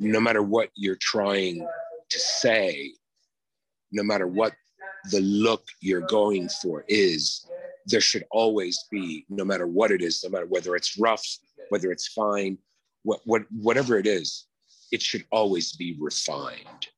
no matter what you're trying to say, no matter what the look you're going for is, there should always be, no matter what it is, no matter whether it's rough, whether it's fine, what, what, whatever it is, it should always be refined.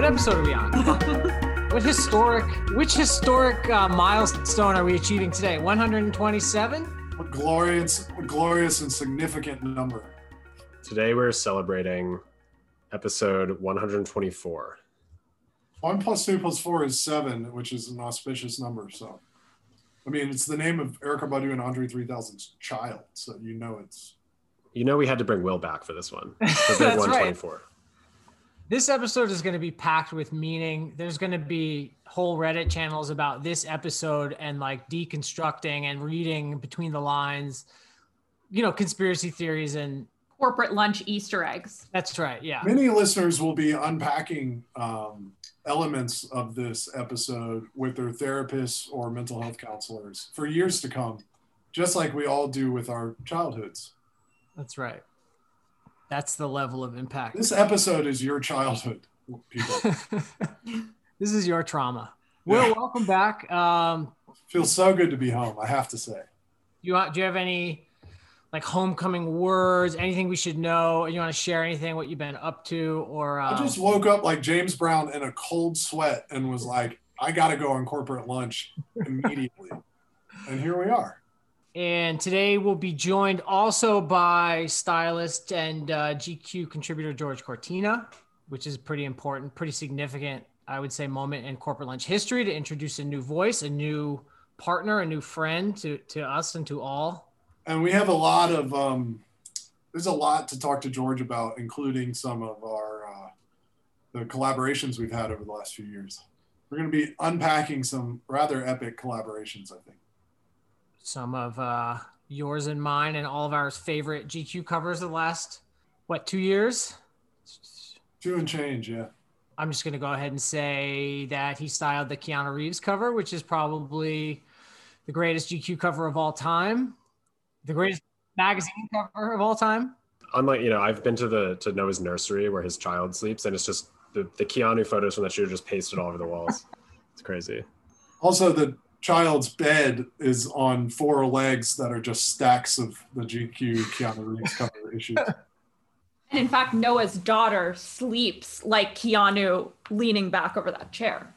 What episode are we on? what historic, which historic uh, milestone are we achieving today? 127? What glorious, what glorious and significant number. Today we're celebrating episode 124. One plus two plus four is seven, which is an auspicious number. So, I mean, it's the name of Erykah Badu and Andre 3000's child. So you know it's. You know we had to bring Will back for this one. For That's big right. 124. This episode is going to be packed with meaning. There's going to be whole Reddit channels about this episode and like deconstructing and reading between the lines, you know, conspiracy theories. And corporate lunch Easter eggs. that's right. Yeah. Many listeners will be unpacking um, elements of this episode with their therapists or mental health counselors for years to come, just like we all do with our childhoods. That's right. That's the level of impact. This episode is your childhood, people. this is your trauma. Will, Yeah. welcome back. Um, Feels so good to be home, I have to say. you want, do you have any like homecoming words, anything we should know? You want to share anything, what you've been up to or, I uh, just woke up like James Brown in a cold sweat and was like, I got to go on corporate lunch immediately. and here we are. And today we'll be joined also by stylist and uh, GQ contributor George Cortina, which is pretty important, pretty significant, I would say, moment in corporate lunch history to introduce a new voice, a new partner, a new friend to, to us and to all. And we have a lot of, um, there's a lot to talk to George about, including some of our, uh, the collaborations we've had over the last few years. We're going to be unpacking some rather epic collaborations, I think. Some of uh, yours and mine and all of our favorite GQ covers of the last, what, two years? Two and change, yeah. I'm just going to go ahead and say that he styled the Keanu Reeves cover, which is probably the greatest GQ cover of all time, the greatest magazine cover of all time. Unlike, you know, I've been to the to Noah's nursery where his child sleeps, and it's just the, the Keanu photos from that shoot are just pasted all over the walls. It's crazy. Also, the child's bed is on four legs that are just stacks of the GQ Keanu Reeves cover issues. And in fact, Noah's daughter sleeps like Keanu leaning back over that chair.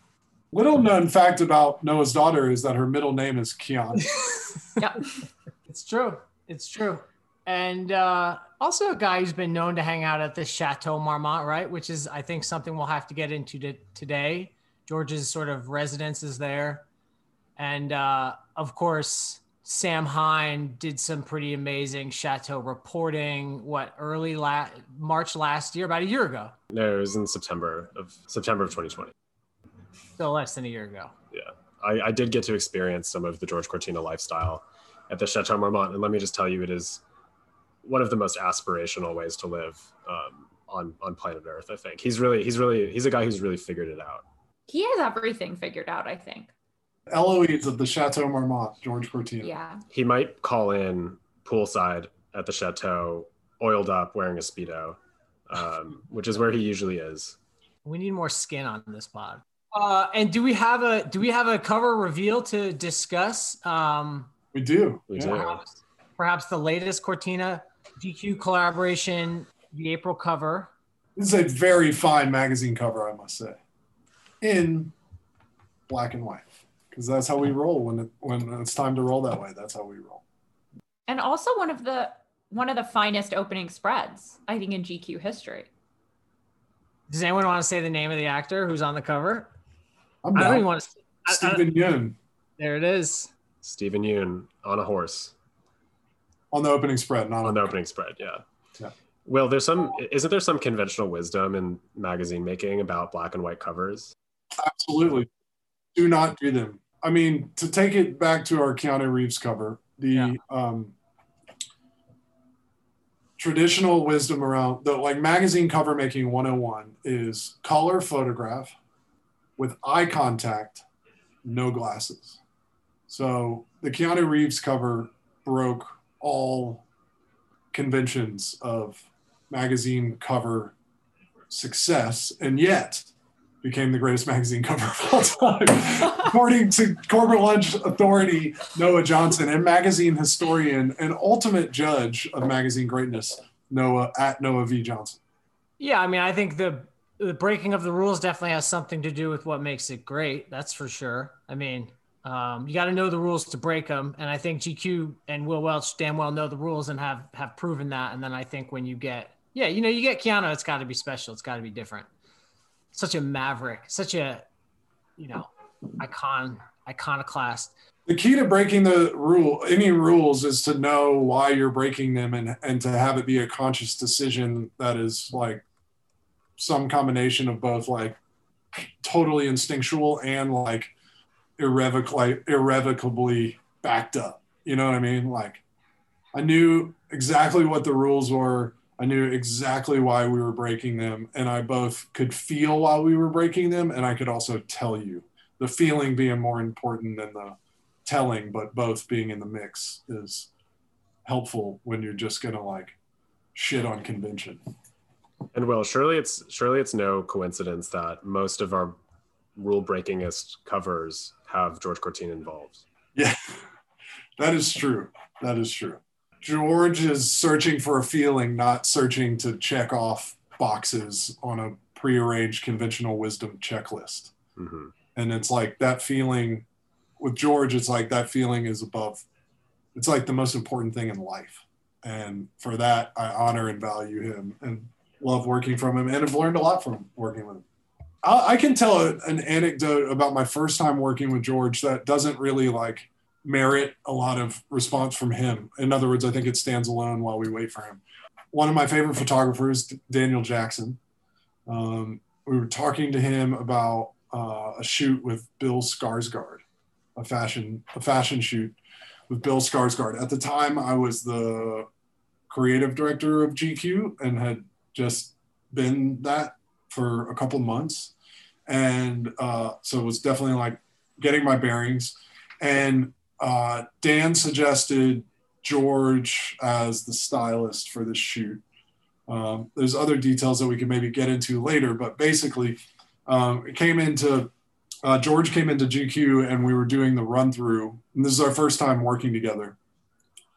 Little known fact about Noah's daughter is that her middle name is Keanu. Yep. It's true. It's true. And uh, also a guy who's been known to hang out at the Chateau Marmont, right? Which is, I think, something we'll have to get into to, today. George's sort of residence is there. And uh, of course, Sam Hine did some pretty amazing Chateau reporting, what, early la- March last year, about a year ago. No, it was in September of September of 2020. So less than a year ago. I, I did get to experience some of the George Cortina lifestyle at the Chateau Marmont, and let me just tell you, it is one of the most aspirational ways to live um, on on planet Earth. I think he's really he's really he's a guy who's really figured it out. He has everything figured out, I think. Eloise of the Chateau Marmont, George Cortina. Yeah. He might call in poolside at the chateau, oiled up, wearing a speedo, um, which is where he usually is. We need more skin on this pod. Uh, and do we have a do we have a cover reveal to discuss? Um, We do. We Yeah. do. perhaps, perhaps the latest Cortina GQ collaboration, the April cover. This is a very fine magazine cover, I must say, in black and white, because that's how we roll when it, when it's time to roll that way. That's how we roll. And also one of the one of the finest opening spreads, I think, in GQ history. Does anyone want to say the name of the actor who's on the cover? I'm I don't even want to. I, I, Steven Yeun there it is. Steven Yeun on a horse on the opening spread, not on the opening spread. Yeah. Yeah. Well, there's some. Isn't there some conventional wisdom in magazine making about black and white covers? Absolutely. Do not do them. I mean, to take it back to our Keanu Reeves cover, the Yeah. um, traditional wisdom around the like magazine cover making 101 is color photograph with eye contact, no glasses. So the Keanu Reeves cover broke all conventions of magazine cover success, and yet became the greatest magazine cover of all time. According to Corporate Lunch Authority, Noah Johnson, and magazine historian and ultimate judge of magazine greatness, Noah at Noah V. Johnson. Yeah, I mean, I think the the breaking of the rules definitely has something to do with what makes it great. That's for sure. I mean, um, you got to know the rules to break them, and I think GQ and Will Welch damn well know the rules and have have proven that. And then I think when you get, yeah, you know, you get Keanu, it's got to be special. It's got to be different. Such a maverick, such a, you know, icon, iconoclast. The key to breaking the rule, any rules, is to know why you're breaking them and and to have it be a conscious decision that is like some combination of both like totally instinctual and like irrevocably irrevocably backed up. You know what I mean? Like I knew exactly what the rules were. I knew exactly why we were breaking them, and I both could feel while we were breaking them, and I could also tell you. The feeling being more important than the telling, but both being in the mix is helpful when you're just gonna like shit on convention. And well, surely it's surely it's no coincidence that most of our rule breakingest covers have George Cortina involved. Yeah, that is true. That is true. George is searching for a feeling, not searching to check off boxes on a prearranged conventional wisdom checklist. Mm-hmm. And it's like that feeling with George, it's like that feeling is above, it's like the most important thing in life. And for that, I honor and value him and love working from him and have learned a lot from working with him. I, I can tell a, an anecdote about my first time working with George that doesn't really like merit a lot of response from him. In other words, I think it stands alone while we wait for him. One of my favorite photographers, Daniel Jackson, um, we were talking to him about uh, a shoot with Bill Skarsgård, a fashion a fashion shoot with Bill Skarsgård. At the time, I was the creative director of GQ and had just been that for a couple months, and uh, so it was definitely like getting my bearings. And uh, Dan suggested George as the stylist for the shoot. Um, there's other details that we can maybe get into later, but basically, um, it came into uh, George came into GQ and we were doing the run through. And this is our first time working together.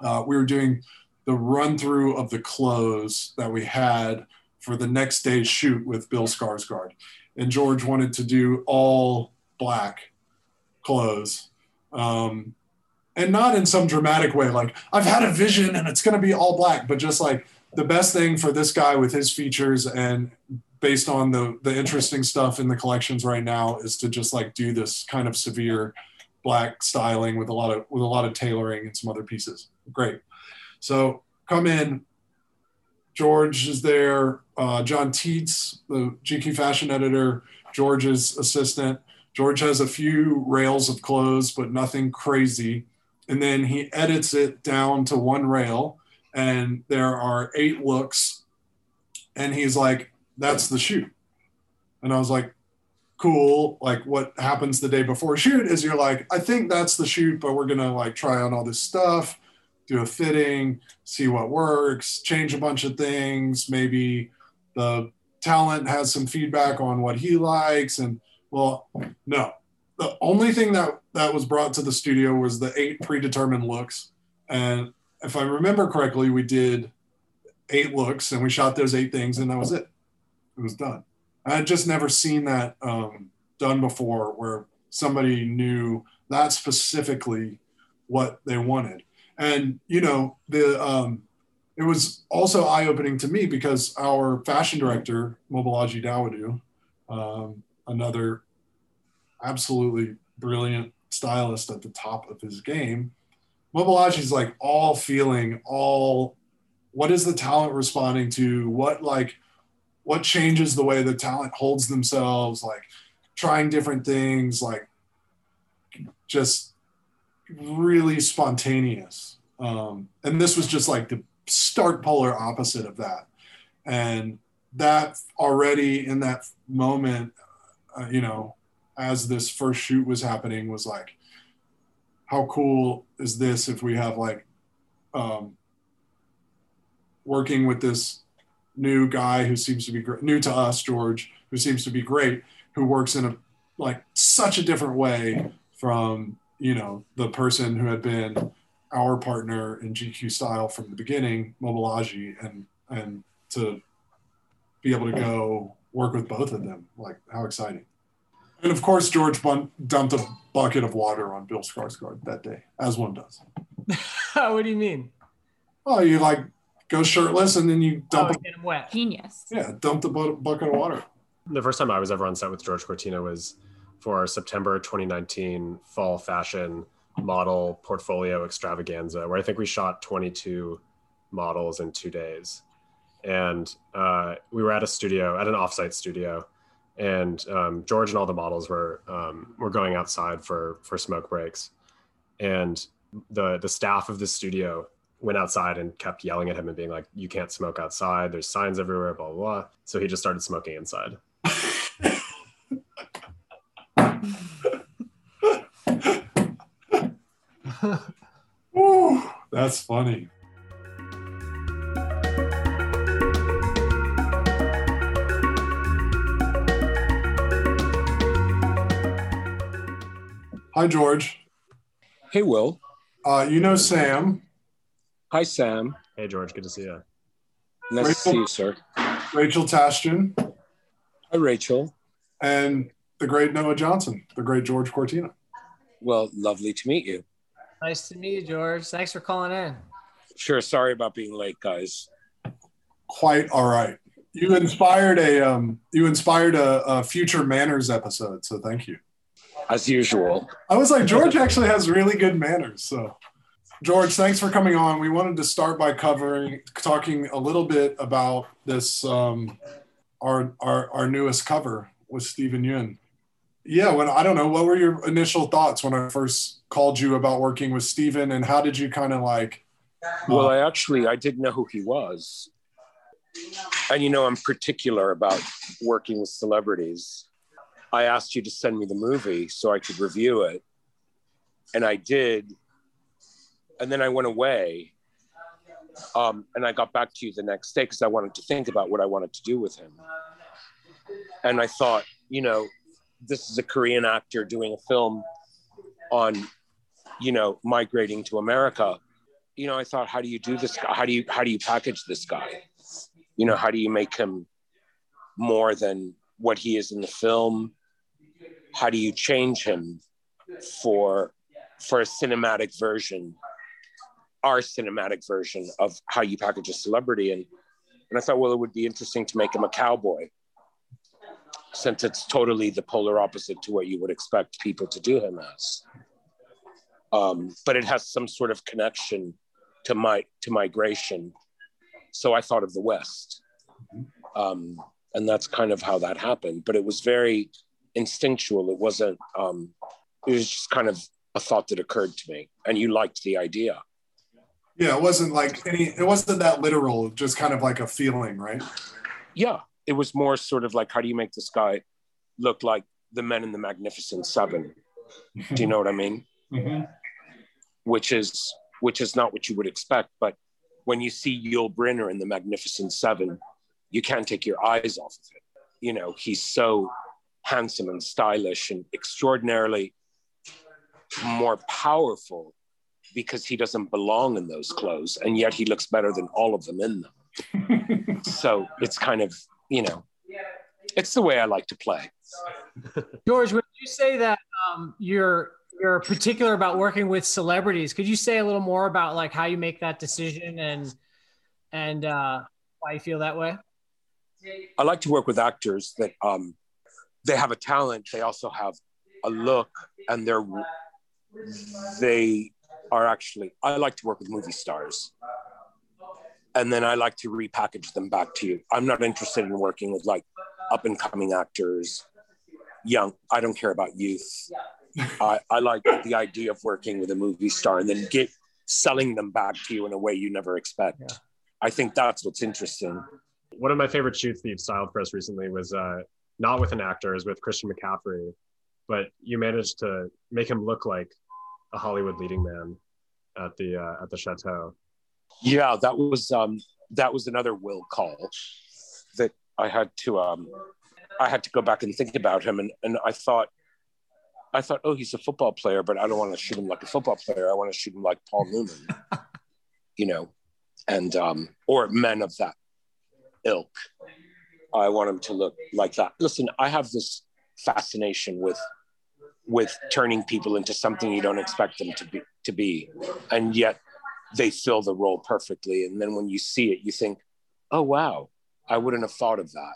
Uh, we were doing the run through of the clothes that we had for the next day's shoot with Bill Skarsgård. And George wanted to do all black clothes. Um, and not in some dramatic way, like I've had a vision and it's going to be all black, but just like the best thing for this guy with his features and based on the the interesting stuff in the collections right now is to just like do this kind of severe black styling with a lot of with a lot of tailoring and some other pieces. Great. So come in. George is there. Uh, John Tietz, the GQ fashion editor, George's assistant. George has a few rails of clothes, but nothing crazy. And then he edits it down to one rail, and there are eight looks. And he's like, that's the shoot. And I was like, cool. Like, what happens the day before shoot is you're like, I think that's the shoot, but we're to like try on all this stuff, do a fitting, see what works, change a bunch of things. Maybe the talent has some feedback on what he likes. And well, no. The only thing that that was brought to the studio was the eight predetermined looks. And if I remember correctly, we did eight looks and we shot those eight things, and that was it it was done. I had just never seen that um, done before, where somebody knew that specifically what they wanted, and you know the um, it was also eye opening to me because our fashion director Mobolaji Dawodu, um, another absolutely brilliant stylist at the top of his game. Mobolaji's like all feeling, all what is the talent responding to? What like what changes the way the talent holds themselves, like trying different things, like just really spontaneous. Um, and this was just like the stark polar opposite of that. And that already in that moment, uh, you know, as this first shoot was happening, was like, how cool is this if we have like um, working with this new guy who seems to be great, new to us, George, who seems to be great, who works in a like such a different way from you know the person who had been our partner in GQ style from the beginning, Mobolaji, and and to be able to go work with both of them, like how exciting! And of course, George bun- dumped a bucket of water on Bill Skarsgård that day, as one does. what do you mean? Oh, you like go shirtless and then you dump. Oh, get him wet. Genius. Yeah, dump the bu- bucket of water. The first time I was ever on set with George Cortina was for our September 2019 fall fashion model portfolio extravaganza, where I think we shot 22 models in two days. And uh, we were at a studio, at an offsite studio, and um, George and all the models were um, were going outside for for smoke breaks, and the the staff of the studio went outside and kept yelling at him and being like, "You can't smoke outside. There's signs everywhere." Blah blah. blah. So he just started smoking inside. Woo, that's funny. Hi, George. Hey, Will. Uh, you know Sam, Hi, Sam. Hey George, good to see you. Nice to see you, sir. Rachel Tashjian, Hi, Rachel. and the great Noah Johnson, the great George Cortina. Well, lovely to meet you. Nice to meet you, George. Thanks for calling in. Sure. Sorry about being late, guys. Quite all right. You inspired a um, you inspired a, a future manners episode, so thank you. As usual. I was like, George actually has really good manners. So, George, thanks for coming on. We wanted to start by covering, talking a little bit about this, um, our, our, our newest cover with Steven Yeun. Yeah, when I don't know, what were your initial thoughts when I first called you about working with Steven, and how did you kind of like? Well, I actually I didn't know who he was, and you know I'm particular about working with celebrities. I asked you to send me the movie so I could review it, and I did. And then I went away, um, and I got back to you the next day because I wanted to think about what I wanted to do with him. And I thought, you know, this is a Korean actor doing a film on, you know, migrating to America you know, I thought, how do you do this? How do you how do you package this guy? You know, how do you make him more than what he is in the film? How do you change him for for a cinematic version, our cinematic version of how you package a celebrity? And and I thought, well, it would be interesting to make him a cowboy, since it's totally the polar opposite to what you would expect people to do him as. Um, but it has some sort of connection to my to migration. So I thought of the West, um, and that's kind of how that happened. But it was very instinctual. It wasn't. Um, it was just kind of a thought that occurred to me, and you liked the idea. Yeah, it wasn't like any. It wasn't that literal. Just kind of like a feeling, right? Yeah, it was more sort of like, how do you make this guy look like the men in the Magnificent Seven? Do you know what I mean? Mm-hmm. Which is which is not what you would expect. But when you see Yul Brynner in The Magnificent Seven, you can't take your eyes off of it. You know, he's so handsome and stylish and extraordinarily more powerful because he doesn't belong in those clothes. And yet he looks better than all of them in them. so it's kind of, you know, it's the way I like to play. George, would you say that um, you're you're particular about working with celebrities. Could you say a little more about like how you make that decision and and uh, why you feel that way? I like to work with actors that um, they have a talent. They also have a look, and they're they are actually. I like to work with movie stars, and then I like to repackage them back to you. I'm not interested in working with like up and coming actors, young. I don't care about youth. I, I like the idea of working with a movie star and then get selling them back to you in a way you never expect. Yeah. I think that's what's interesting. One of my favorite shoots that you've styled for us recently was uh, not with an actor, is with Christian McCaffrey, but you managed to make him look like a Hollywood leading man at the uh, at the chateau. Yeah, that was um, that was another will call that I had to um, I had to go back and think about him, and and I thought I thought, oh, he's a football player, but I don't want to shoot him like a football player. I want to shoot him like Paul Newman, you know, and um, or men of that ilk. I want him to look like that. Listen, I have this fascination with with turning people into something you don't expect them to be to be, and yet they fill the role perfectly. And then when you see it, you think, oh wow, I wouldn't have thought of that.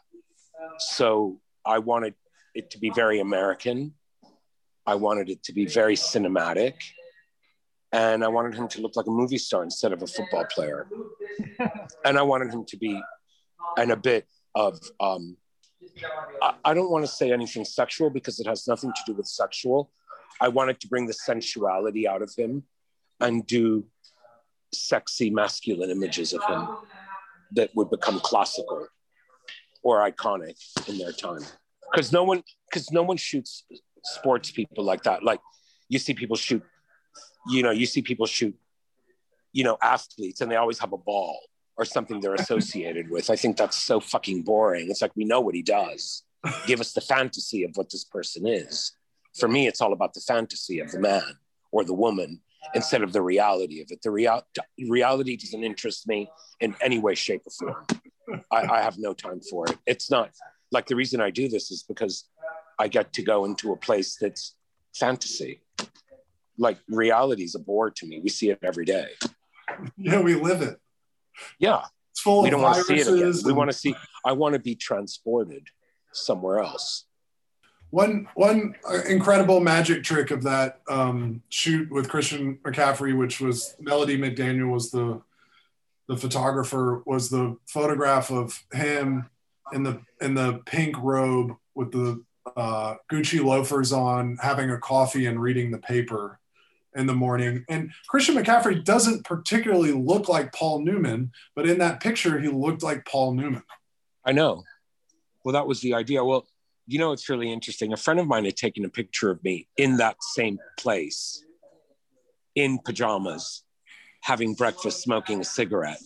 So I wanted it to be very American. I wanted it to be very cinematic. And I wanted him to look like a movie star instead of a football player. and I wanted him to be, and a bit of, um, I, I don't want to say anything sexual because it has nothing to do with sexual. I wanted to bring the sensuality out of him and do sexy masculine images of him that would become classical or iconic in their time. Because no one because no one shoots sports people like that. Like you see people shoot you know you see people shoot you know athletes and they always have a ball or something they're associated with i think that's so fucking boring it's like we know what he does give us the fantasy of what this person is for me it's all about the fantasy of the man or the woman instead of the reality of it. The real, reality doesn't interest me in any way, shape, or form. I, I have no time for it. It's not like the reason I do this is because I get to go into a place that's fantasy. Like reality is a bore to me. We see it every day. Yeah, we live it. Yeah. It's full we don't want to see it again. We want to see, I want to be transported somewhere else. One one uh, incredible magic trick of that um, shoot with Christian McCaffrey, which was Melody McDaniel was the the photographer, was the photograph of him in the in the pink robe with the uh, Gucci loafers on, having a coffee and reading the paper in the morning. And Christian McCaffrey doesn't particularly look like Paul Newman, but in that picture, he looked like Paul Newman. I know. Well, that was the idea. Well, you know, it's really interesting. A friend of mine had taken a picture of me in that same place, in pajamas, having breakfast, smoking a cigarette.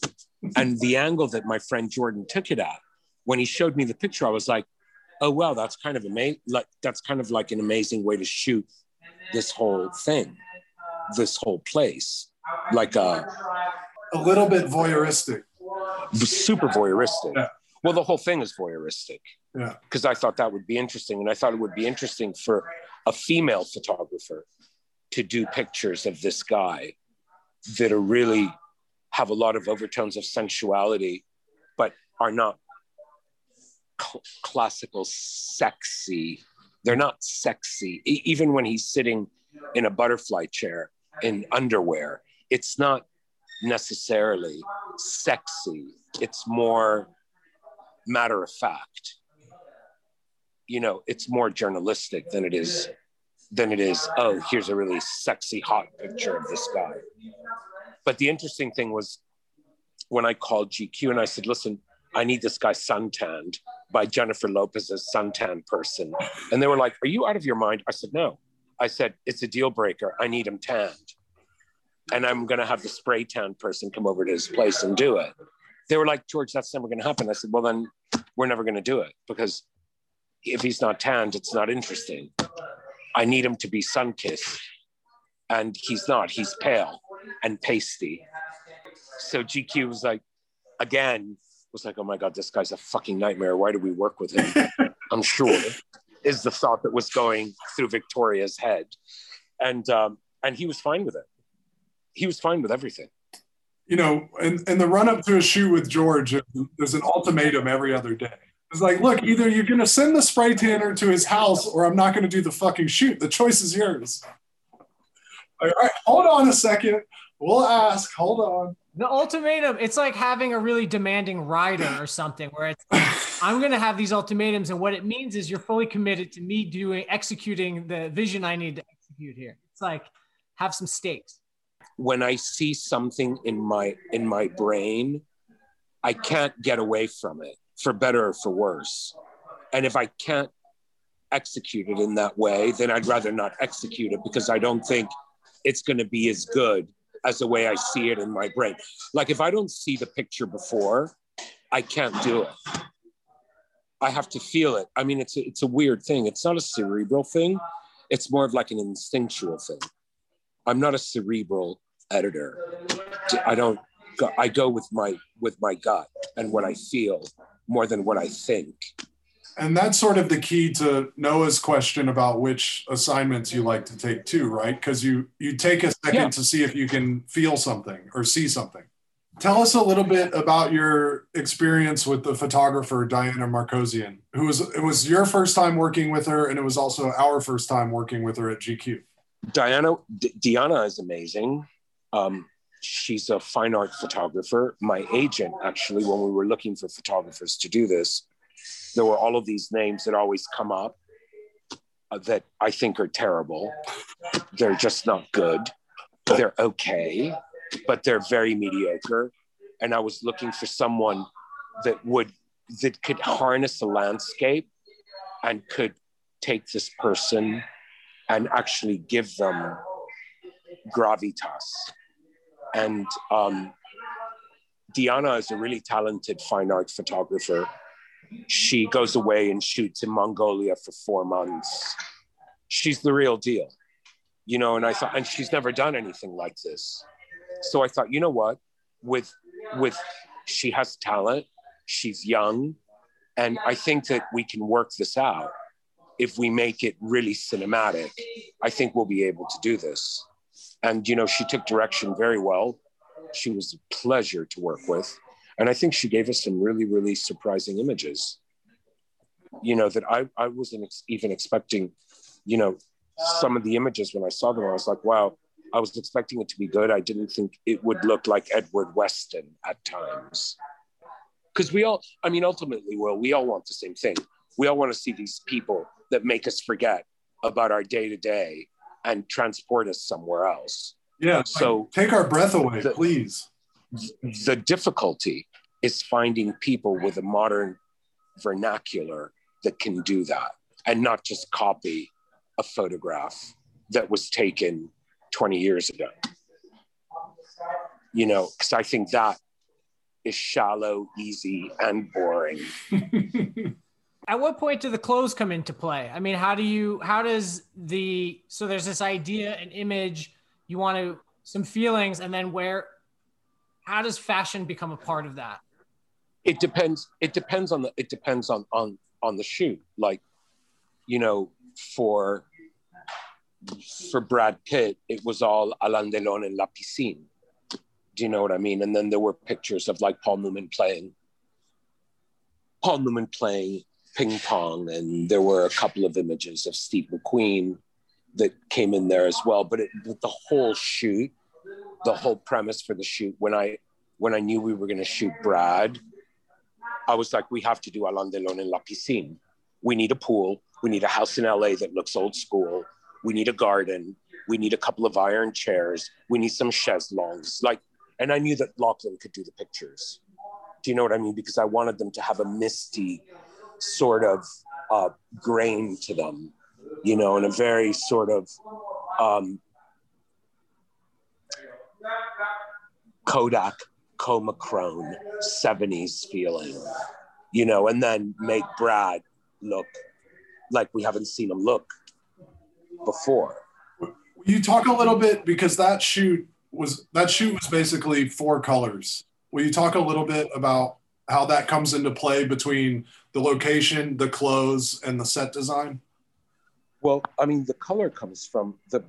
And the angle that my friend Jordan took it at, when he showed me the picture, I was like, oh, wow, that's kind of amazing. Like, that's kind of like an amazing way to shoot this whole thing, this whole place. Like, uh, A little bit voyeuristic. super voyeuristic. Yeah. Well, the whole thing is voyeuristic. Yeah. Because I thought that would be interesting. And I thought it would be interesting for a female photographer to do pictures of this guy that are really have a lot of overtones of sensuality, but are not cl- classical sexy. They're not sexy. E- even when he's sitting in a butterfly chair in underwear, it's not necessarily sexy. It's more matter of fact. You know, it's more journalistic than it is than it is, oh, here's a really sexy hot picture of this guy. But the interesting thing was when I called GQ and I said, listen, I need this guy suntanned by Jennifer Lopez's suntan person. And they were like, Are you out of your mind? I said, No. I said, It's a deal breaker. I need him tanned. And I'm going to have the spray tan person come over to his place and do it. They were like, George, that's never going to happen. I said, Well, then we're never going to do it because if he's not tanned, it's not interesting. I need him to be sun kissed. And he's not, he's pale and pasty. So GQ was like, again, was like, oh my God, this guy's a fucking nightmare. Why do we work with him? I'm sure is the thought that was going through Victoria's head. And um, and he was fine with it. He was fine with everything. you know, in, in the run up to a shoot with George, there's an ultimatum every other day. It's like, look, either you're going to send the spray tanner to his house or I'm not going to do the fucking shoot. The choice is yours. All right, hold on a second. We'll ask. Hold on. The ultimatum, it's like having a really demanding rider or something where it's like, I'm going to have these ultimatums. And what it means is you're fully committed to me doing, executing the vision I need to execute here. It's like, have some stakes. When I see something in my in my brain I can't get away from it for better or for worse. And if I can't execute it in that way, then I'd rather not execute it because I don't think it's going to be as good as the way I see it in my brain. Like if I don't see the picture before, I can't do it. I have to feel it. I mean, it's a, it's a weird thing. It's not a cerebral thing. It's more of like an instinctual thing. I'm not a cerebral editor. I don't. Go, I go with my with my gut and what I feel more than what I think. And that's sort of the key to Noah's question about which assignments you like to take too, right? Because you you take a second yeah. to see if you can feel something or see something. Tell us a little bit about your experience with the photographer Diana Markosian, who was it was your first time working with her, and it was also our first time working with her at GQ. Diana D- Diana is amazing. Um, she's a fine art photographer. My agent, actually, when we were looking for photographers to do this, there were all of these names that always come up uh, that I think are terrible. They're just not good. They're okay, but they're very mediocre. And I was looking for someone that would that could harness the landscape and could take this person and actually give them gravitas. And um, Diana is a really talented fine art photographer. She goes away and shoots in Mongolia for four months. She's the real deal, you know. And I thought, and she's never done anything like this. So I thought, you know what? With with she has talent, she's young, and I think that we can work this out if we make it really cinematic, I think we'll be able to do this. And, you know, she took direction very well. She was a pleasure to work with. And I think she gave us some really, really surprising images, you know, that I, I wasn't even expecting, you know, some of the images when I saw them, I was like, wow, I was expecting it to be good. I didn't think it would look like Edward Weston at times. Because we all, I mean, ultimately, well, we all want the same thing. We all want to see these people that make us forget about our day to day and transport us somewhere else. Yeah. So take our breath away, the, please. The difficulty is finding people with a modern vernacular that can do that and not just copy a photograph that was taken 20 years ago. You know, because I think that is shallow, easy, and boring. At what point do the clothes come into play? I mean, how do you, how does the, so there's this idea, an image, you want to, some feelings, and then where, how does fashion become a part of that? It depends. It depends on the, it depends on, on, on the shoot. Like, you know, for, for Brad Pitt, it was all Alain Delon and La Piscine. Do you know what I mean? And then there were pictures of like Paul Newman playing, Paul Newman playing ping pong, and there were a couple of images of Steve McQueen that came in there as well. But, it, but the whole shoot, the whole premise for the shoot, when I when I knew we were going to shoot Brad, I was like, we have to do Alain Delon in La Piscine. We need a pool. We need a house in LA that looks old school. We need a garden. We need a couple of iron chairs. We need some chaiselongs. Like, and I knew that Lachlan could do the pictures. Do you know what I mean? Because I wanted them to have a misty sort of uh, grain to them, you know, and a very sort of um, Kodak Kodachrome 70s feeling, you know, and then make Brad look like we haven't seen him look before. You talk a little bit because that shoot was that shoot was basically four colors. Will you talk a little bit about how that comes into play between the location, the clothes, and the set design? Well, I mean, the color comes from the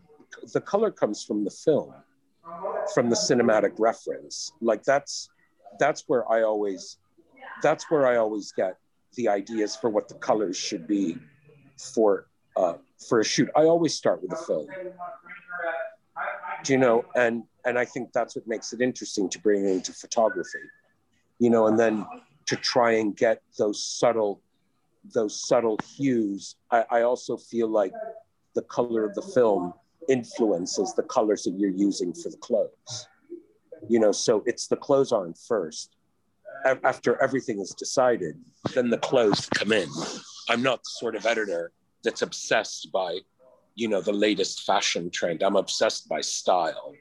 the color comes from the film, from the cinematic reference. Like that's that's where I always that's where I always get the ideas for what the colors should be for uh, for a shoot. I always start with the film. Do you know? And and I think that's what makes it interesting to bring into photography you know, and then to try and get those subtle, those subtle hues. I, I also feel like the color of the film influences the colors that you're using for the clothes. You know, so it's the clothes aren't first, after everything is decided, then the clothes come in. I'm not the sort of editor that's obsessed by, you know, the latest fashion trend. I'm obsessed by style.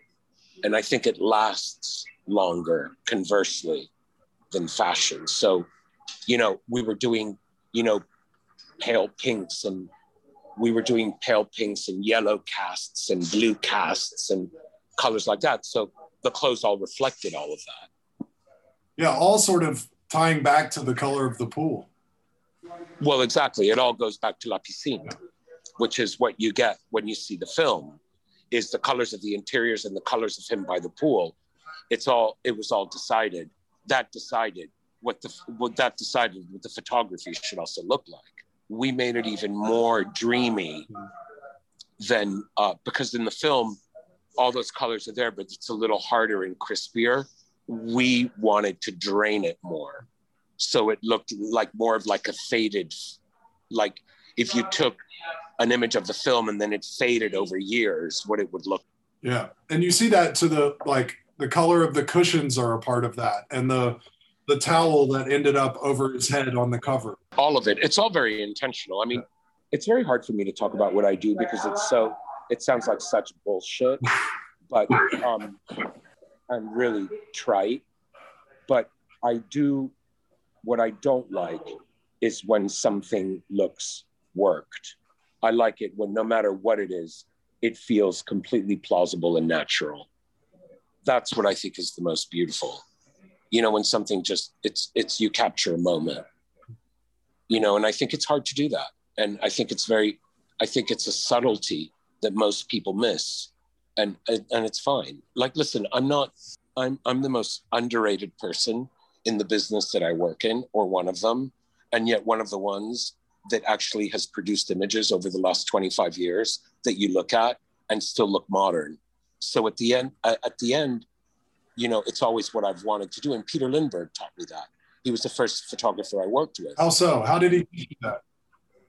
And I think it lasts longer, conversely, than fashion. So, you know, we were doing, you know, pale pinks and we were doing pale pinks and yellow casts and blue casts and colors like that. So the clothes all reflected all of that. Yeah, all sort of tying back to the color of the pool. Well, exactly. It all goes back to La Piscine, which is what you get when you see the film, is the colors of the interiors and the colors of him by the pool. It's all. It was all decided. That decided what the what that decided what the photography should also look like. We made it even more dreamy than uh, because in the film, all those colors are there, but it's a little harder and crispier. We wanted to drain it more so it looked like more of like a faded like if you took an image of the film and then it faded over years what it would look yeah. And you see that to the like the color of the cushions are a part of that and the the towel that ended up over his head on the cover. All of it. It's all very intentional. I mean yeah. it's very hard for me to talk about what i do because it's so it sounds like such bullshit but um i'm really trite. But i do what I don't like is when something looks worked. I like it when no matter what it is, it feels completely plausible and natural. That's what I think is the most beautiful. You know, when something just it's it's you capture a moment. You know, and I think it's hard to do that. And I think it's very I think it's a subtlety that most people miss. And and, it's fine. Like listen, I'm not I'm I'm the most underrated person in the business that I work in, or one of them, and yet one of the ones that actually has produced images over the last 25 years that you look at and still look modern. So at the end, at the end, you know, it's always what I've wanted to do. And Peter Lindbergh taught me that. He was the first photographer I worked with. How so? How did he teach you that?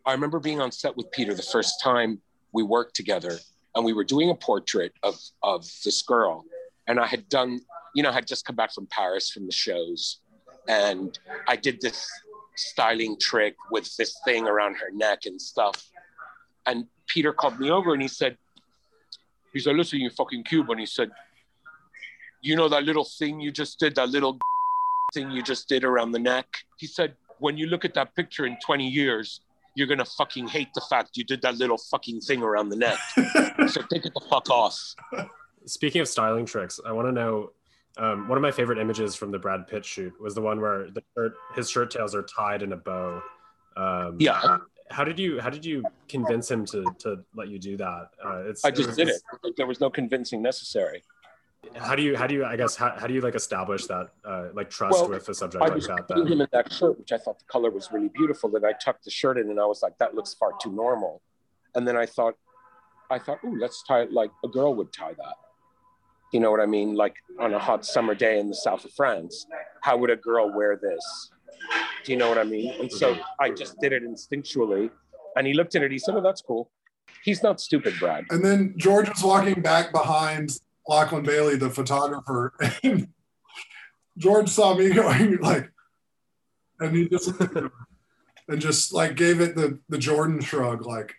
I remember being on set with Peter the first time we worked together, and we were doing a portrait of of this girl, and I had done, you know, I had just come back from Paris from the shows, and I did this styling trick with this thing around her neck and stuff. And Peter called me over and he said, he said, listen, you fucking cube. And he said, you know that little thing you just did, that little thing you just did around the neck? He said, when you look at that picture in 20 years, you're gonna fucking hate the fact you did that little fucking thing around the neck. so take it the fuck off. Speaking of styling tricks, I want to know um, one of my favorite images from the Brad Pitt shoot was the one where the shirt, his shirt tails are tied in a bow. Um, yeah. How did you How did you convince him to to let you do that? Uh, it's, I just it did it. There was no convincing necessary. How do you How do you I guess how, how do you like establish that uh, like trust well, with a subject I like was that? Then? him in that shirt, which I thought the color was really beautiful. And I tucked the shirt in, and I was like, that looks far too normal. And then I thought, I thought, ooh, let's tie it like a girl would tie that. You know what I mean? Like on a hot summer day in the south of France, how would a girl wear this? Do you know what I mean? And so mm-hmm. I just did it instinctually. And he looked at it, he said, Oh, that's cool. He's not stupid, Brad. And then George was walking back behind Lachlan Bailey, the photographer, and George saw me going like, and he just and just like gave it the the Jordan shrug, like,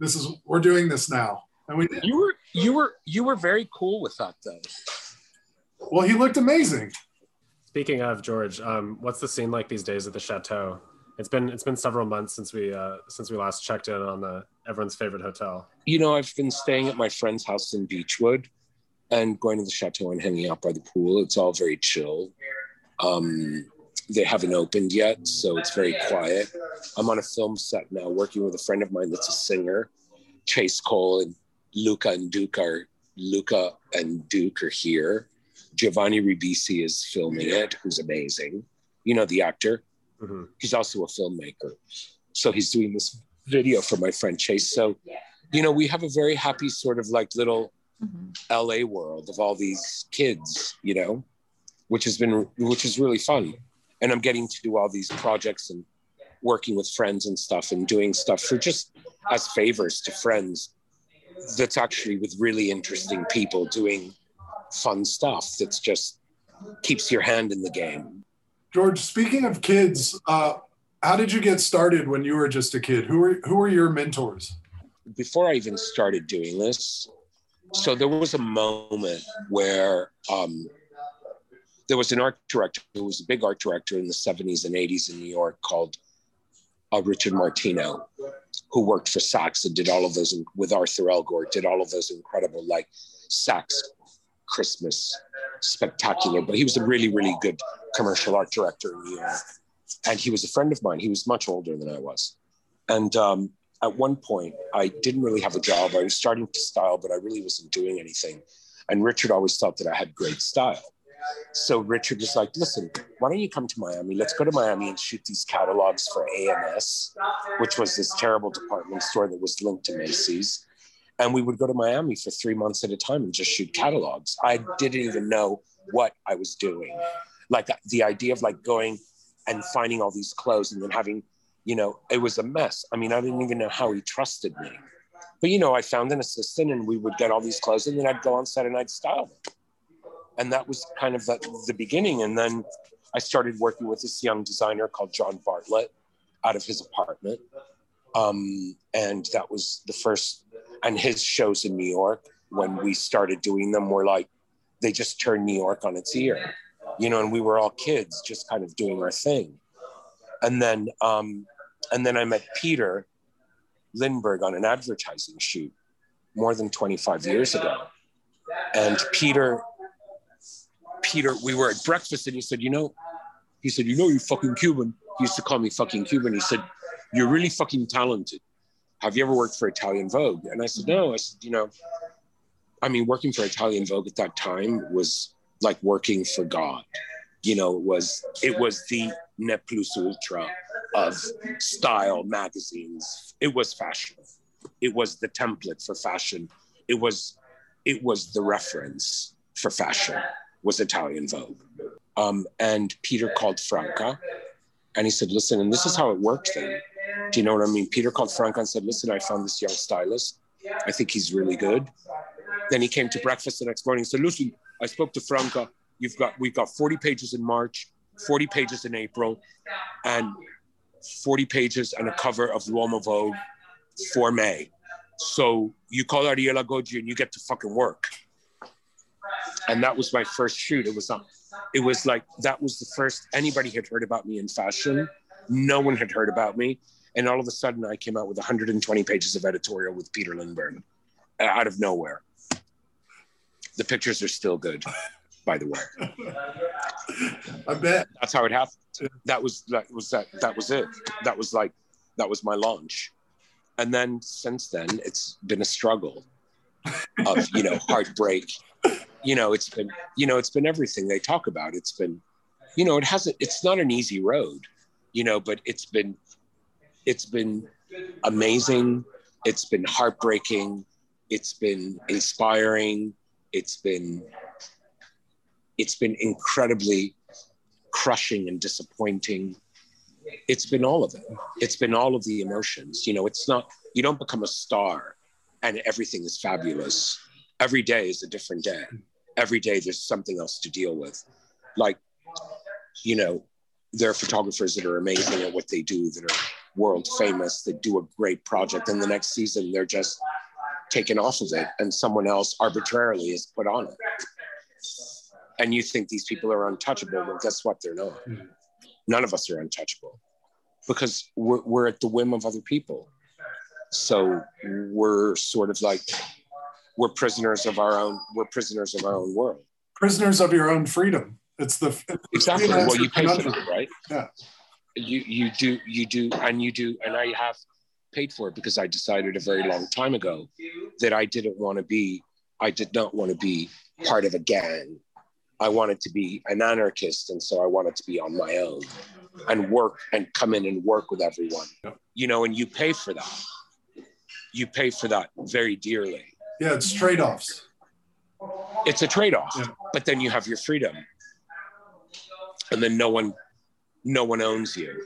this is we're doing this now. And we did. You were you were you were very cool with that though. Well, he looked amazing. Speaking of George, um, what's the scene like these days at the chateau? It's been it's been several months since we uh, since we last checked in on the everyone's favorite hotel. You know, I've been staying at my friend's house in Beachwood, and going to the chateau and hanging out by the pool. It's all very chill. Um, they haven't opened yet, so it's very quiet. I'm on a film set now, working with a friend of mine that's a singer, Chase Cole, and Luca and Duke are Luca and Duke are here. Giovanni Ribisi is filming it, who's amazing. You know the actor. Mm-hmm. He's also a filmmaker. So he's doing this video for my friend Chase. So, you know, we have a very happy sort of like little mm-hmm. LA world of all these kids, you know, which has been which is really fun. And I'm getting to do all these projects and working with friends and stuff and doing stuff for just as favors to friends that's actually with really interesting people doing fun stuff that's just keeps your hand in the game. George, speaking of kids, uh, how did you get started when you were just a kid? Who were who were your mentors? Before I even started doing this, so there was a moment where um, there was an art director who was a big art director in the 70s and 80s in New York called uh, Richard Martino, who worked for Saks and did all of those with Arthur Elgort, did all of those incredible like Saks Christmas spectacular. But he was a really, really good commercial art director in New York. And he was a friend of mine. He was much older than I was. And um, at one point, I didn't really have a job. I was starting to style, but I really wasn't doing anything. And Richard always thought that I had great style. So Richard was like, listen, why don't you come to Miami? Let's go to Miami and shoot these catalogs for AMS, which was this terrible department store that was linked to Macy's. And we would go to Miami for three months at a time and just shoot catalogs. I didn't even know what I was doing. Like uh, the idea of like going and finding all these clothes and then having, you know, it was a mess. I mean, I didn't even know how he trusted me. But, you know, I found an assistant and we would get all these clothes and then I'd go on set and I'd style them. And that was kind of the, the beginning. And then I started working with this young designer called John Bartlett out of his apartment. Um, and that was the first, and his shows in New York when we started doing them were like, they just turned New York on its ear you know, and we were all kids just kind of doing our thing. And then, um, and then I met Peter Lindbergh on an advertising shoot more than 25 years ago. And Peter, Peter, we were at breakfast and he said, you know, he said, you know, you fucking Cuban. He used to call me fucking Cuban. He said, you're really fucking talented. Have you ever worked for Italian Vogue? And I said, no. I said, you know, I mean, working for Italian Vogue at that time was like working for God. You know, it was it was the ne plus ultra of style magazines. It was fashion. It was the template for fashion. It was it was the reference for fashion was Italian Vogue. Um, and Peter called Franca and he said, listen, and this is how it worked then. Do you know what I mean? Peter called Franca and said, listen, I found this young stylist. I think he's really good. Then he came to breakfast the next morning and said, listen, I spoke to Franca. You've got we've got 40 pages in March, 40 pages in April, and 40 pages and a cover of L'Uomo Vogue for May. So you call Ariella Goggi and you get to fucking work. And that was my first shoot. It was um, it was like that was the first anybody had heard about me in fashion. No one had heard about me. And all of a sudden I came out with 120 pages of editorial with Peter Lindbergh out of nowhere. The pictures are still good, by the way. I bet that's how it happened. That was that was that that was it. That was like that was my launch. And then since then, it's been a struggle of you know heartbreak. You know, it's been you know it's been everything they talk about. It's been you know it hasn't. It's not an easy road, you know, but it's been it's been amazing. It's been heartbreaking. It's been inspiring it's been it's been incredibly crushing and disappointing it's been all of it it's been all of the emotions you know it's not you don't become a star and everything is fabulous every day is a different day every day there's something else to deal with like you know there are photographers that are amazing at what they do that are world famous that do a great project and the next season they're just taken off of it and someone else arbitrarily is put on it. And you think these people are untouchable. Well, guess what? They're not. Mm-hmm. None of us are untouchable because we're, we're at the whim of other people. So we're sort of like, we're prisoners of our own, we're prisoners of our own world. Prisoners of your own freedom. It's the it's exactly well you pay for that, right? Yeah. You you do you do and you do and I have paid for it because I decided a very long time ago that I didn't want to be, I did not want to be part of a gang. I wanted to be an anarchist. And so I wanted to be on my own and work and come in and work with everyone, you know, and you pay for that. You pay for that very dearly. Yeah, it's trade offs. It's a trade off, yeah. but then you have your freedom. And then no one, no one owns you,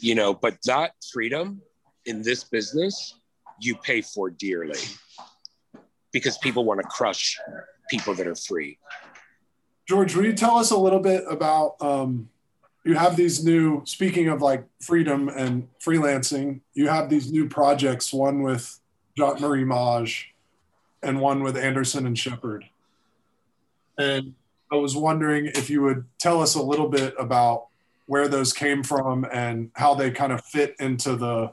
you know, but that freedom in this business, you pay for dearly because people want to crush people that are free. George, will you tell us a little bit about um, you have these new speaking of like freedom and freelancing you have these new projects one with jacques marie mage and one with anderson and sheppard. And i was wondering if you would tell us a little bit about where those came from and how they kind of fit into the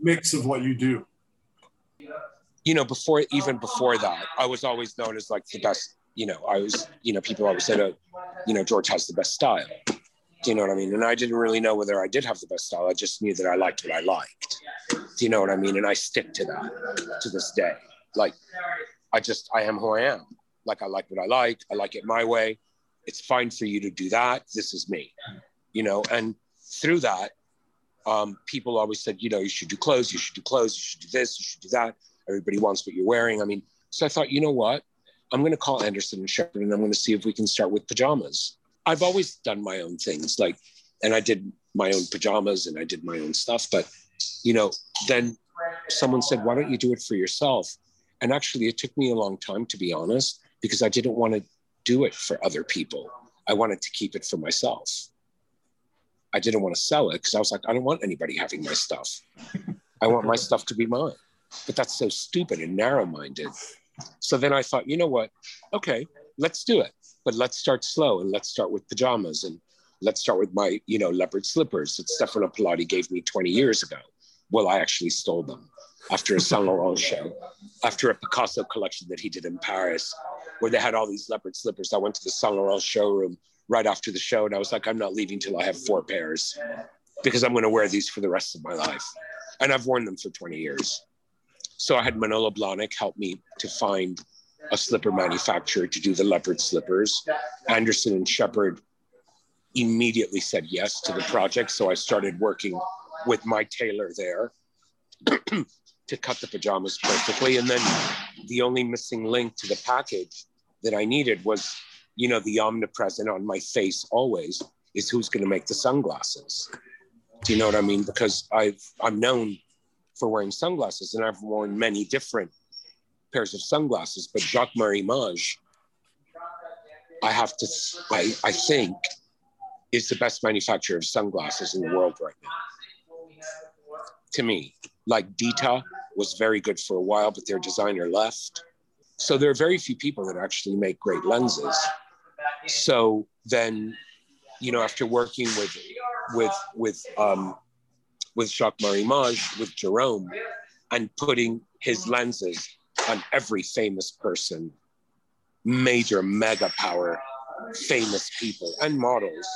mix of what you do. You know before even before that i was always known as like the best you know i was you know people always said oh, you know george has the best style do you know what I mean? And I didn't really know whether I did have the best style. I just knew that I liked what I liked. Do you know what I mean? And I stick to that to this day. Like, I just, I am who I am. Like, I like what I like. I like it my way. It's fine for you to do that. This is me, you know? And through that, um, people always said, you know, you should do clothes, you should do clothes, you should do this, you should do that. Everybody wants what you're wearing. I mean, so I thought, you know what? I'm going to call Anderson and Sheppard and I'm going to see if we can start with pajamas I've always done my own things, like, and I did my own pajamas and I did my own stuff. But, you know, then someone said, why don't you do it for yourself? And actually, it took me a long time, to be honest, because I didn't want to do it for other people. I wanted to keep it for myself. I didn't want to sell it because I was like, I don't want anybody having my stuff. I want my stuff to be mine. But that's so stupid and narrow minded. So then I thought, you know what? Okay, let's do it but let's start slow and let's start with pajamas and let's start with my, you know, leopard slippers that Stefano Pilati gave me 20 years ago. Well, I actually stole them after a Saint Laurent show, after a Picasso collection that he did in Paris, where they had all these leopard slippers. I went to the Saint Laurent showroom right after the show, and I was like, I'm not leaving till I have four pairs because I'm going to wear these for the rest of my life. And I've worn them for 20 years. So I had Manolo Blahnik help me to find a slipper manufacturer to do the leopard slippers. Anderson and Sheppard immediately said yes to the project. So I started working with my tailor there to cut the pajamas perfectly. And then the only missing link to the package that I needed was, you know, the omnipresent on my face always is who's going to make the sunglasses. Do you know what I mean? Because I've I'm known for wearing sunglasses and I've worn many different pairs of sunglasses, but Jacques Marie Mage, I have to, I, I think, is the best manufacturer of sunglasses in the world right now. To me, like Dita was very good for a while, but their designer left. So there are very few people that actually make great lenses. So then, you know, after working with with with um, with Jacques Marie Mage, with Jerome, and putting his lenses on every famous person, major mega power, famous people and models.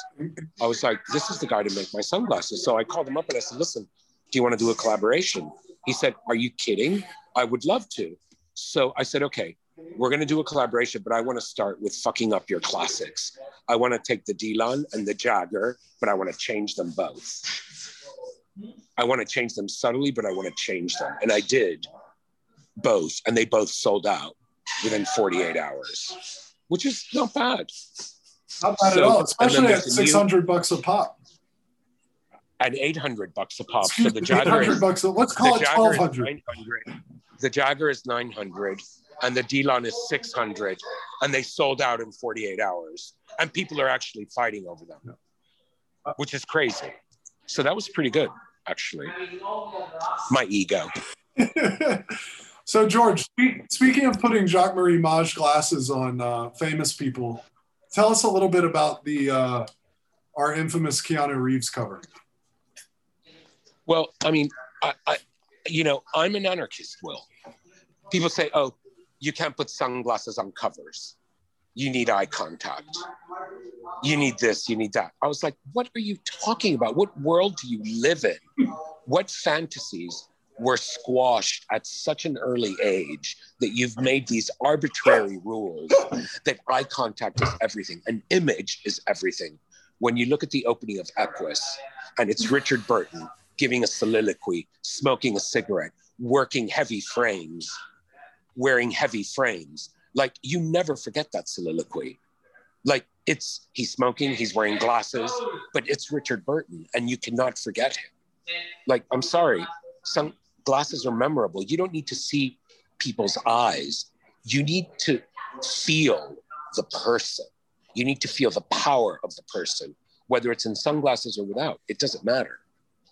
I was like, this is the guy to make my sunglasses. So I called him up and I said, listen, do you want to do a collaboration? He said, are you kidding? I would love to. So I said, okay, we're going to do a collaboration, but I want to start with fucking up your classics. I want to take the Dylan and the Jagger, but I want to change them both. I want to change them subtly, but I want to change them. And I did both, and they both sold out within 48 hours, which is not bad. Not bad so, at all, especially at 600 new, bucks a pop. At 800 bucks a pop. Excuse so the Jagger is, bucks. A, let's call it 1200. The Jagger is 900 and the Dylan is 600 and they sold out in 48 hours and people are actually fighting over them, which is crazy. So that was pretty good, actually. My ego. So, George, speaking of putting Jacques Marie Mage glasses on uh, famous people, tell us a little bit about the uh, our infamous Keanu Reeves cover. Well, I mean, I, I, you know, I'm an anarchist. Will people say, "Oh, you can't put sunglasses on covers? You need eye contact. You need this. You need that." I was like, "What are you talking about? What world do you live in? What fantasies?" Were squashed at such an early age that you've made these arbitrary rules that eye contact is everything, an image is everything. When you look at the opening of Equus, and it's Richard Burton giving a soliloquy, smoking a cigarette, working heavy frames, wearing heavy frames, like you never forget that soliloquy. Like it's he's smoking, he's wearing glasses, but it's Richard Burton, and you cannot forget him. Like I'm sorry, some glasses are memorable. You don't need to see people's eyes. You need to feel the person. You need to feel the power of the person. whether it's in sunglasses or without, it doesn't matter.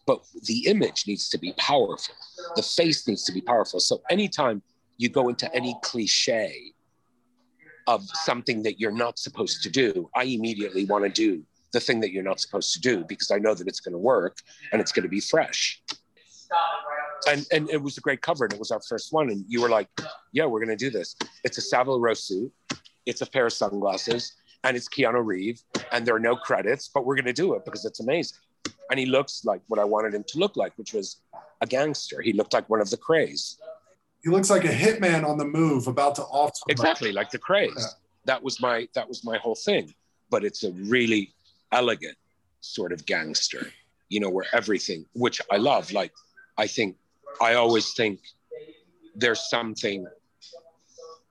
But the image needs to be powerful. The face needs to be powerful. So anytime you go into any cliche of something that you're not supposed to do, I immediately want to do the thing that you're not supposed to do because I know that it's going to work and it's going to be fresh. And and it was a great cover and it was our first one. And you were like, yeah, we're going to do this. It's a Savile Row suit. It's a pair of sunglasses and it's Keanu Reeves and there are no credits, but we're going to do it because it's amazing. And he looks like what I wanted him to look like, which was a gangster. He looked like one of the Krays. He looks like a hitman on the move, about to off. somebody. Exactly, like the Krays. Yeah. That was my that was my whole thing. But it's a really elegant sort of gangster, you know, where everything, which I love. Like, I think I always think there's something,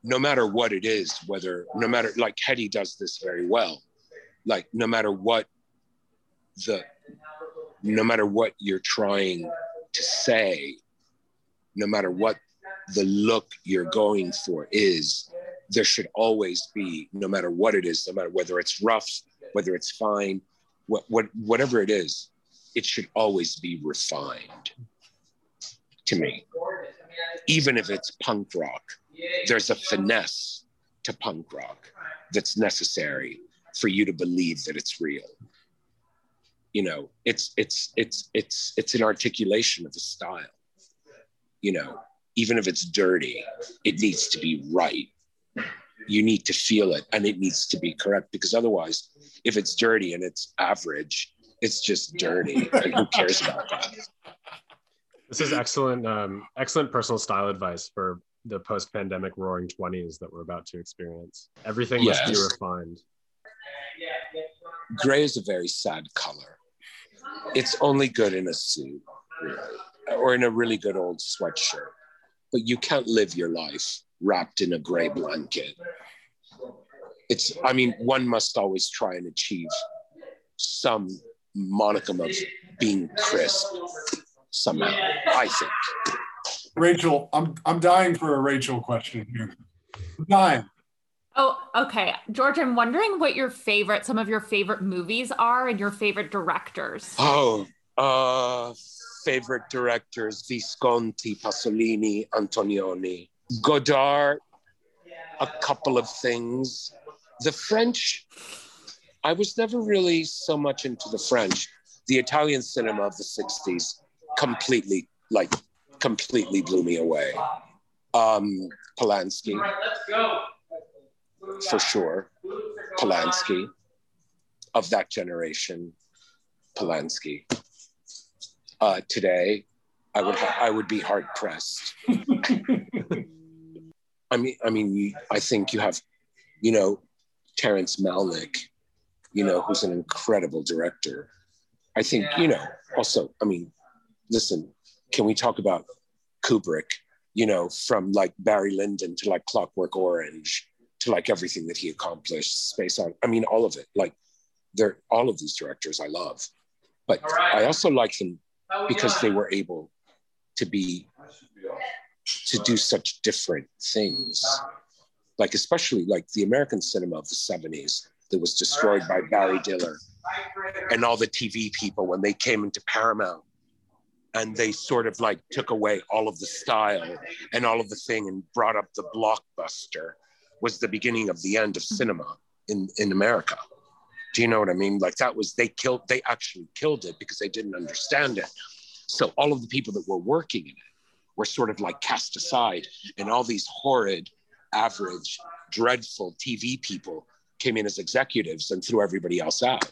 no matter what it is, whether no matter like Hetty does this very well, like no matter what the no matter what you're trying to say, no matter what the look you're going for is, there should always be, no matter what it is, no matter whether it's rough, whether it's fine, what, what, whatever it is, it should always be refined to me. Even if it's punk rock, there's a finesse to punk rock that's necessary for you to believe that it's real. You know, it's it's it's it's it's an articulation of a style. You know, even if it's dirty, it needs to be right. You need to feel it and it needs to be correct because otherwise, if it's dirty and it's average, it's just dirty. And who cares about that? This is excellent, um, excellent personal style advice for the post-pandemic roaring 20s that we're about to experience. Everything must be refined. Gray is a very sad color. It's only good in a suit really, or in a really good old sweatshirt, but you can't live your life wrapped in a gray blanket. It's, I mean, one must always try and achieve some monicum of being crisp somehow, I think. Rachel, I'm I'm dying for a Rachel question here. I'm dying. Oh, okay. George, I'm wondering what your favorite, some of your favorite movies are and your favorite directors. Oh, uh, favorite directors Visconti, Pasolini, Antonioni, Godard, a couple of things. The French, I was never really so much into the French. The Italian cinema of the 60s completely, like, completely blew me away. Um, Polanski, for sure. Polanski, of that generation. Polanski. Uh, today, I would I would be hard pressed. I mean, I mean, you, I think you have, you know, Terrence Malick, you know, who's an incredible director. I think, you know, also, I mean, listen, can we talk about Kubrick? You know, from like Barry Lyndon to like Clockwork Orange to like everything that he accomplished, Space on. I mean, all of it. Like, they're all of these directors I love, but I also like them because they were able to be to do such different things like especially like the american cinema of the 70s that was destroyed by barry diller and all the tv people when they came into paramount and they sort of like took away all of the style and all of the thing and brought up the blockbuster was the beginning of the end of mm-hmm. cinema in in america do you know what i mean like that was they killed they actually killed it because they didn't understand it so all of the people that were working in it were sort of like cast aside, and all these horrid, average, dreadful TV people came in as executives and threw everybody else out.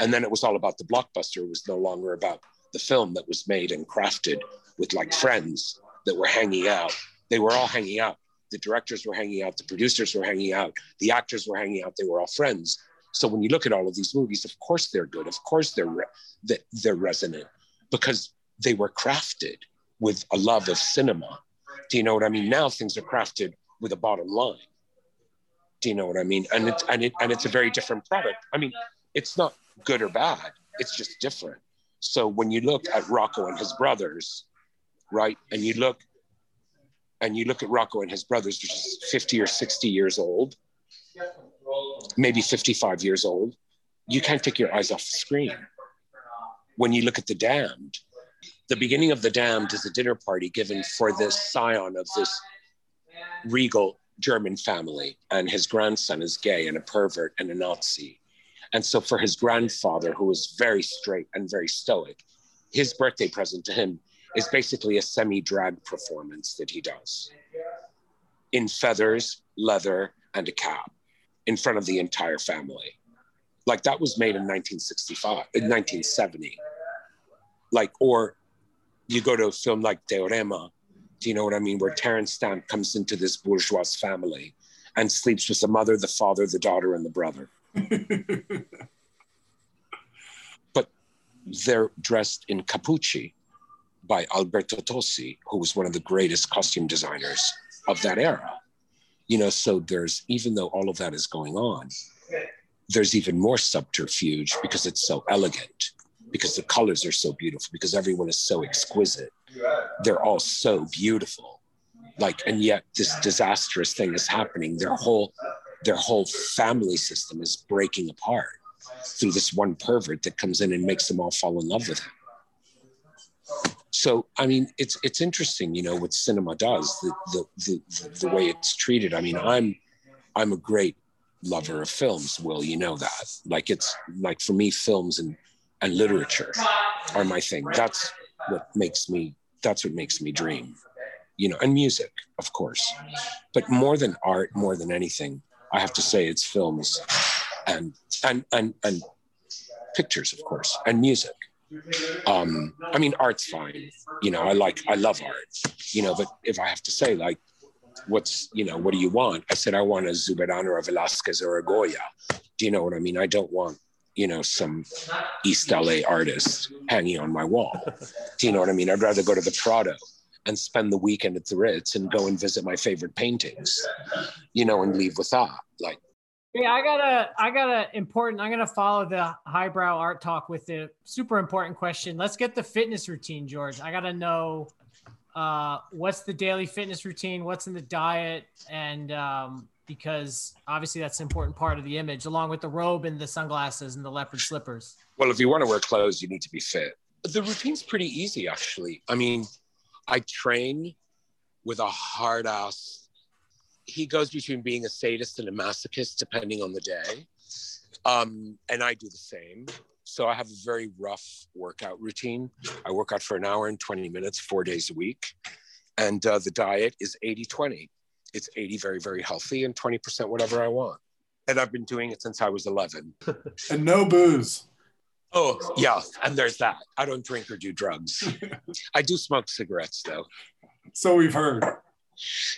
And then it was all about the blockbuster. It was no longer about the film that was made and crafted with like friends that were hanging out. They were all hanging out. The directors were hanging out. The producers were hanging out. The actors were hanging out. They were all friends. So when you look at all of these movies, of course they're good. Of course they're re- that they're resonant because they were crafted with a love of cinema. Do you know what I mean? Now things are crafted with a bottom line. Do you know what I mean? And it's and it and it's a very different product. I mean, it's not good or bad. It's just different. So when you look at Rocco and his brothers, right, and you look and you look at Rocco and his brothers, which is 50 or 60 years old, maybe 55 years old, you can't take your eyes off the screen. When you look at The Damned, the beginning of The Damned is a dinner party given for this scion of this regal German family, and his grandson is gay and a pervert and a Nazi. And so, for his grandfather, who was very straight and very stoic, his birthday present to him is basically a semi drag performance that he does in feathers, leather, and a cap in front of the entire family. Like that was made in 1965, in 1970. Like, or you go to a film like Teorema, do you know what I mean? Where Terence Stamp comes into this bourgeois family and sleeps with the mother, the father, the daughter, and the brother. But they're dressed in capucci by Alberto Tossi, who was one of the greatest costume designers of that era. You know, so there's, even though all of that is going on, there's even more subterfuge because it's so elegant, because the colors are so beautiful, because everyone is so exquisite. They're all so beautiful. Like, and yet this disastrous thing is happening. Their whole, their whole family system is breaking apart through this one pervert that comes in and makes them all fall in love with him. So i mean it's it's interesting you know what cinema does the, the the the, way it's treated. I mean i'm i'm a great lover of films will you know that. Like it's like for me films and and literature are my thing. That's what makes me that's what makes me dream. You know and music of course. But more than art more than anything i have to say it's films and and and and pictures of course and music. Um i mean art's fine you know i like i love art you know but if i have to say like what's you know what do you want? I said i want a zurbarán or a velasquez or a goya. Do you know what i mean? I don't want you know some east la artist hanging on my wall. Do you know what i mean? I'd rather go to the prado and spend the weekend at the ritz and go and visit my favorite paintings you know and leave with that like yeah, I got a, I got a important. I'm gonna follow the highbrow art talk with the super important question. Let's get the fitness routine, George. I gotta know uh, what's the daily fitness routine, what's in the diet, and um, because obviously that's an important part of the image, along with the robe and the sunglasses and the leopard slippers. Well, if you want to wear clothes, you need to be fit. The routine's pretty easy, actually. I mean, I train with a hard ass he goes between being a sadist and a masochist depending on the day. Um, and I do the same. So I have a very rough workout routine. I work out for an hour and 20 minutes, four days a week. And uh, the diet is 80 20. It's 80 very, very healthy and 20% whatever I want. And I've been doing it since I was 11. and no booze. Oh, yeah. And there's that. I don't drink or do drugs. I do smoke cigarettes, though. So we've heard.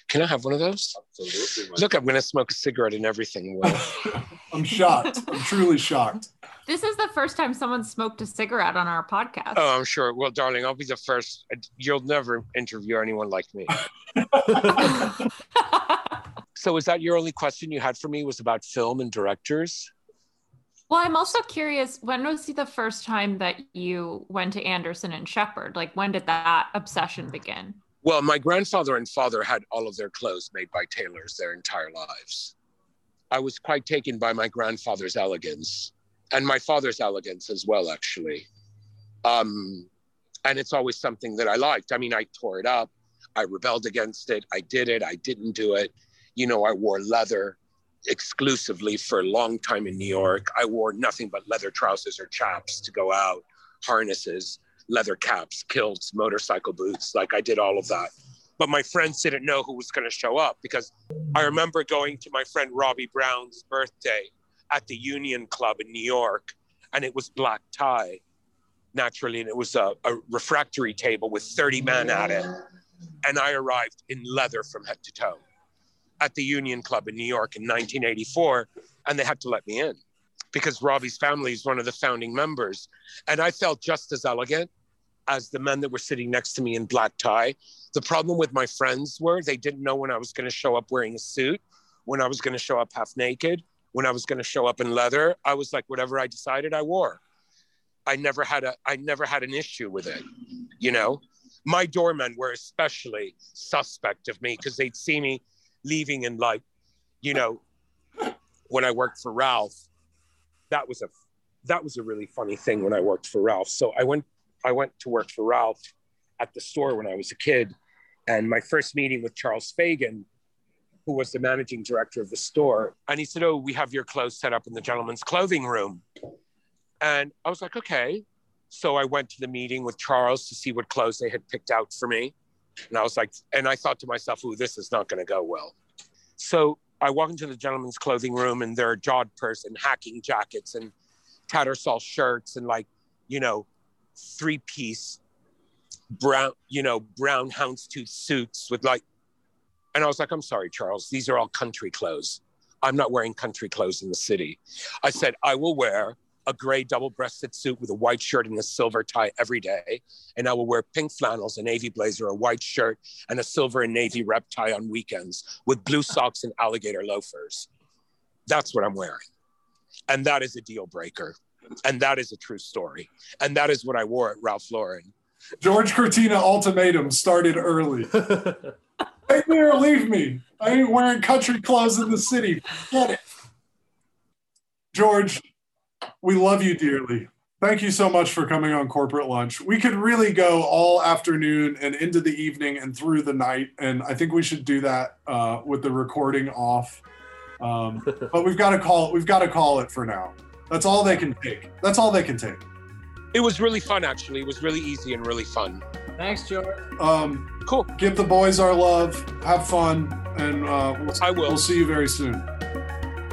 Can I have one of those? Absolutely. Look, I'm going to smoke a cigarette and everything. I'm shocked. I'm truly shocked. This is the first time someone smoked a cigarette on our podcast. Oh, I'm sure. Well, darling, I'll be the first. You'll never interview anyone like me. so, is that your only question you had for me? Was about film and directors? Well, I'm also curious. When was the first time that you went to Anderson and Sheppard? Like, when did that obsession begin? Well, my grandfather and father had all of their clothes made by tailors their entire lives. I was quite taken by my grandfather's elegance and my father's elegance as well, actually. Um, and it's always something that I liked. I mean, I tore it up, I rebelled against it, I did it, I didn't do it. You know, I wore leather exclusively for a long time in New York. I wore nothing but leather trousers or chaps to go out, harnesses leather caps, kilts, motorcycle boots. Like I did all of that. But my friends didn't know who was going to show up because I remember going to my friend Robbie Brown's birthday at the Union Club in New York, and it was black tie, naturally, and it was a, a refractory table with 30 men at it. And I arrived in leather from head to toe at the Union Club in New York in 1984, and they had to let me in because Robbie's family is one of the founding members. And I felt just as elegant as the men that were sitting next to me in black tie. The problem with my friends were they didn't know when I was going to show up wearing a suit, when I was going to show up half naked, when I was going to show up in leather. I was like, whatever I decided, I wore. I never had a, I never had an issue with it, you know. My doormen were especially suspect of me because they'd see me leaving and like, you know, when I worked for Ralph, that was a that was a really funny thing when I worked for Ralph. So I went I went to work for Ralph at the store when I was a kid, and my first meeting with Charles Fagan, who was the managing director of the store, and he said, "Oh, we have your clothes set up in the gentleman's clothing room," and I was like, "Okay." So I went to the meeting with Charles to see what clothes they had picked out for me, and I was like, and I thought to myself, "Oh, this is not going to go well." So I walk into the gentleman's clothing room, and there are jodhpurs and hacking jackets and Tattersall shirts and like, you know, three piece brown, you know, brown houndstooth suits with like, and I was like, I'm sorry, Charles, these are all country clothes. I'm not wearing country clothes in the city. I said, I will wear a gray double breasted suit with a white shirt and a silver tie every day. And I will wear pink flannels, a navy blazer, a white shirt, and a silver and navy rep tie on weekends with blue socks and alligator loafers. That's what I'm wearing. And that is a deal breaker. And that is a true story. And that is what I wore at Ralph Lauren. George Cortina ultimatum started early. Take me or leave me. I ain't wearing country clothes in the city. Get it. George, we love you dearly. Thank you so much for coming on Corporate Lunch. We could really go all afternoon and into the evening and through the night. And I think we should do that uh, with the recording off. Um, but we've got to call it. We've got to call it for now. That's all they can take. That's all they can take. It was really fun, actually. It was really easy and really fun. Thanks, George. Um, Cool. give the boys our love. Have fun, and uh, we'll, I will. We'll see you very soon.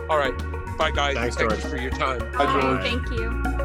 All right. Bye, guys. Thanks, Thank George. you for your time. Bye, George. Thank you.